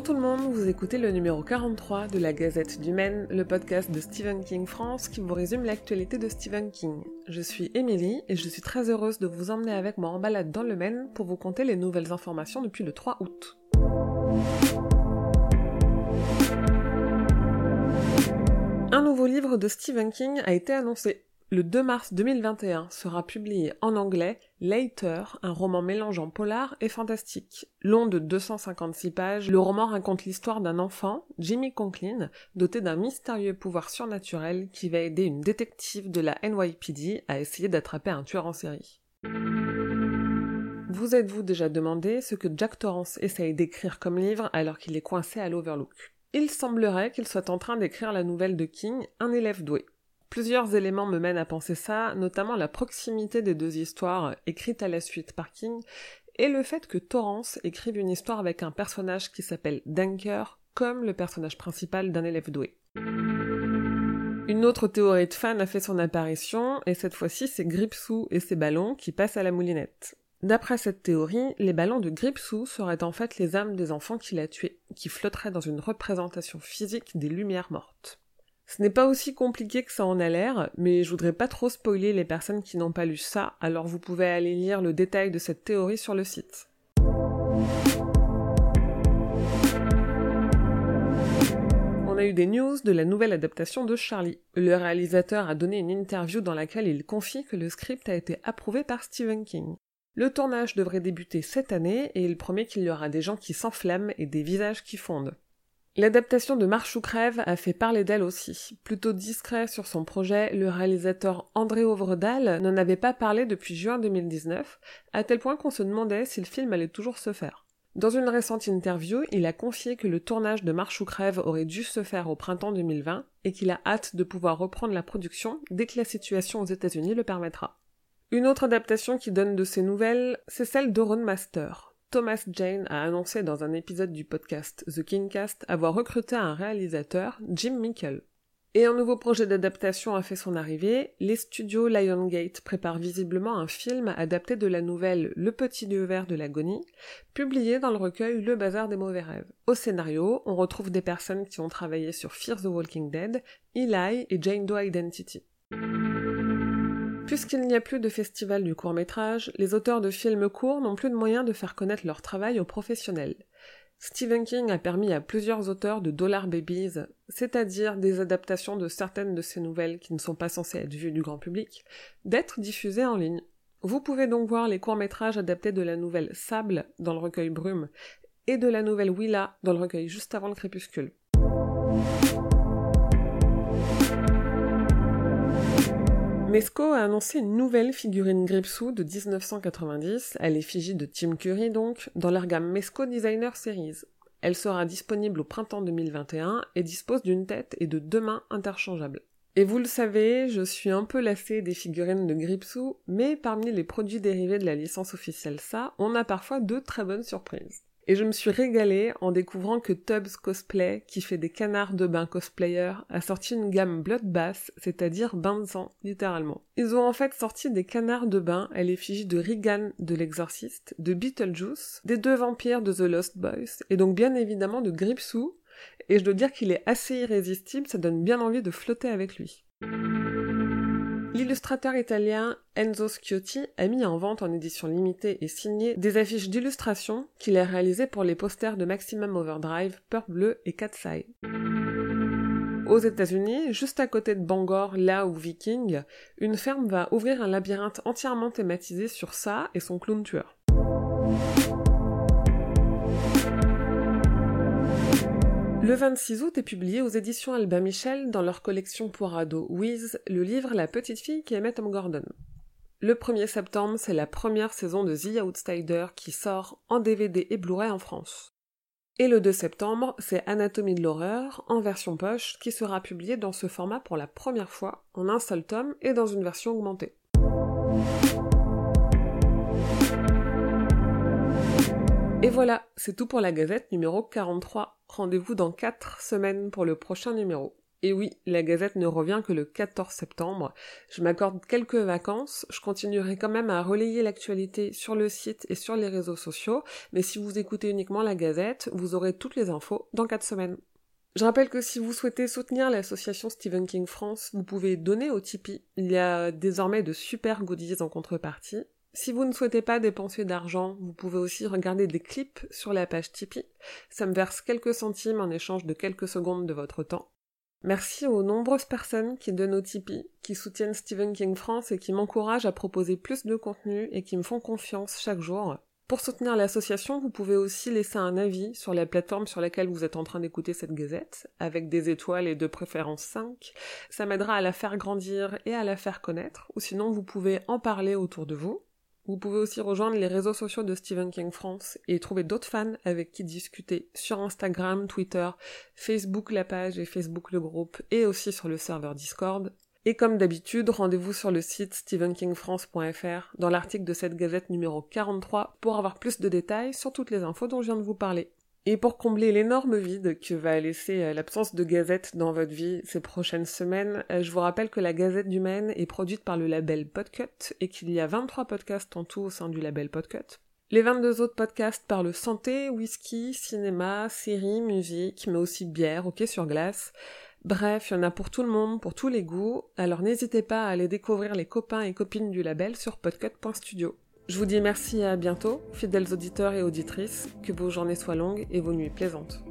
Bonjour tout le monde, vous écoutez le numéro 43 de la Gazette du Maine, le podcast de Stephen King France qui vous résume l'actualité de Stephen King. Je suis Émilie et je suis très heureuse de vous emmener avec moi en balade dans le Maine pour vous conter les nouvelles informations depuis le 3 août. Un nouveau livre de Stephen King a été annoncé. Le 2 mars 2021 sera publié en anglais Later, un roman mélangeant polar et fantastique. Long de 256 pages, le roman raconte l'histoire d'un enfant, Jimmy Conklin, doté d'un mystérieux pouvoir surnaturel qui va aider une détective de la NYPD à essayer d'attraper un tueur en série. Vous êtes-vous déjà demandé ce que Jack Torrance essaye d'écrire comme livre alors qu'il est coincé à l'Overlook? Il semblerait qu'il soit en train d'écrire la nouvelle de King, Un élève doué. Plusieurs éléments me mènent à penser ça, notamment la proximité des deux histoires écrites à la suite par King, et le fait que Torrance écrive une histoire avec un personnage qui s'appelle Dunker, comme le personnage principal d'un élève doué. Une autre théorie de fan a fait son apparition, et cette fois-ci c'est Gripsou et ses ballons qui passent à la moulinette. D'après cette théorie, les ballons de Gripsou seraient en fait les âmes des enfants qu'il a tués, qui flotteraient dans une représentation physique des lumières mortes. Ce n'est pas aussi compliqué que ça en a l'air, mais je voudrais pas trop spoiler les personnes qui n'ont pas lu ça, alors vous pouvez aller lire le détail de cette théorie sur le site. On a eu des news de la nouvelle adaptation de Charlie. Le réalisateur a donné une interview dans laquelle il confie que le script a été approuvé par Stephen King. Le tournage devrait débuter cette année et il promet qu'il y aura des gens qui s'enflamment et des visages qui fondent. L'adaptation de Marche crève a fait parler d'elle aussi. Plutôt discret sur son projet, le réalisateur André Ovredal n'en avait pas parlé depuis juin 2019, à tel point qu'on se demandait si le film allait toujours se faire. Dans une récente interview, il a confié que le tournage de Marche crève aurait dû se faire au printemps 2020 et qu'il a hâte de pouvoir reprendre la production dès que la situation aux États-Unis le permettra. Une autre adaptation qui donne de ses nouvelles, c'est celle d'Oron Master. Thomas Jane a annoncé dans un épisode du podcast The Kingcast avoir recruté un réalisateur, Jim Mickle. Et un nouveau projet d'adaptation a fait son arrivée, les studios Liongate préparent visiblement un film adapté de la nouvelle Le petit lieu vert de l'agonie, publié dans le recueil Le bazar des mauvais rêves. Au scénario, on retrouve des personnes qui ont travaillé sur Fear the Walking Dead, Eli et Jane Doe Identity. Puisqu'il n'y a plus de festival du court métrage, les auteurs de films courts n'ont plus de moyens de faire connaître leur travail aux professionnels. Stephen King a permis à plusieurs auteurs de Dollar Babies, c'est-à-dire des adaptations de certaines de ses nouvelles qui ne sont pas censées être vues du grand public, d'être diffusées en ligne. Vous pouvez donc voir les courts-métrages adaptés de la nouvelle Sable dans le recueil Brume et de la nouvelle Willa dans le recueil juste avant le crépuscule. Mesco a annoncé une nouvelle figurine Gripsou de 1990, à l'effigie de Tim Curry donc, dans leur gamme Mesco Designer Series. Elle sera disponible au printemps 2021 et dispose d'une tête et de deux mains interchangeables. Et vous le savez, je suis un peu lassée des figurines de Gripsou, mais parmi les produits dérivés de la licence officielle ça, on a parfois deux très bonnes surprises. Et je me suis régalée en découvrant que Tubbs Cosplay, qui fait des canards de bain cosplayers, a sorti une gamme Bloodbath, c'est-à-dire bain de sang, littéralement. Ils ont en fait sorti des canards de bain à l'effigie de Regan de l'exorciste, de Beetlejuice, des deux vampires de The Lost Boys, et donc bien évidemment de Gripsou, et je dois dire qu'il est assez irrésistible, ça donne bien envie de flotter avec lui. L'illustrateur italien Enzo Schiotti a mis en vente en édition limitée et signée des affiches d'illustration qu'il a réalisées pour les posters de Maximum Overdrive, Peur Bleu et Cat's Eye. Aux États-Unis, juste à côté de Bangor, là où Viking, une ferme va ouvrir un labyrinthe entièrement thématisé sur ça et son clown tueur. Le 26 août est publié aux éditions Albin Michel dans leur collection pour ados Wiz le livre La petite fille qui aimait Tom Gordon. Le 1er septembre, c'est la première saison de The Outsider qui sort en DVD et Blu-ray en France. Et le 2 septembre, c'est Anatomie de l'horreur en version poche qui sera publié dans ce format pour la première fois en un seul tome et dans une version augmentée. Et voilà, c'est tout pour la Gazette numéro 43. Rendez-vous dans 4 semaines pour le prochain numéro. Et oui, la Gazette ne revient que le 14 septembre. Je m'accorde quelques vacances, je continuerai quand même à relayer l'actualité sur le site et sur les réseaux sociaux, mais si vous écoutez uniquement la Gazette, vous aurez toutes les infos dans 4 semaines. Je rappelle que si vous souhaitez soutenir l'association Stephen King France, vous pouvez donner au Tipeee. Il y a désormais de super goodies en contrepartie. Si vous ne souhaitez pas dépenser d'argent, vous pouvez aussi regarder des clips sur la page Tipeee. Ça me verse quelques centimes en échange de quelques secondes de votre temps. Merci aux nombreuses personnes qui donnent au Tipeee, qui soutiennent Stephen King France et qui m'encouragent à proposer plus de contenu et qui me font confiance chaque jour. Pour soutenir l'association, vous pouvez aussi laisser un avis sur la plateforme sur laquelle vous êtes en train d'écouter cette gazette, avec des étoiles et de préférence 5. Ça m'aidera à la faire grandir et à la faire connaître, ou sinon vous pouvez en parler autour de vous. Vous pouvez aussi rejoindre les réseaux sociaux de Stephen King France et trouver d'autres fans avec qui discuter sur Instagram, Twitter, Facebook la page et Facebook le groupe et aussi sur le serveur Discord. Et comme d'habitude, rendez-vous sur le site stephenkingfrance.fr dans l'article de cette gazette numéro 43 pour avoir plus de détails sur toutes les infos dont je viens de vous parler. Et pour combler l'énorme vide que va laisser euh, l'absence de Gazette dans votre vie ces prochaines semaines, euh, je vous rappelle que la Gazette du Maine est produite par le label Podcut et qu'il y a 23 podcasts en tout au sein du label Podcut. Les 22 autres podcasts parlent santé, whisky, cinéma, séries, musique, mais aussi bière, ok sur glace. Bref, il y en a pour tout le monde, pour tous les goûts, alors n'hésitez pas à aller découvrir les copains et copines du label sur podcut.studio. Je vous dis merci et à bientôt, fidèles auditeurs et auditrices, que vos journées soient longues et vos nuits plaisantes.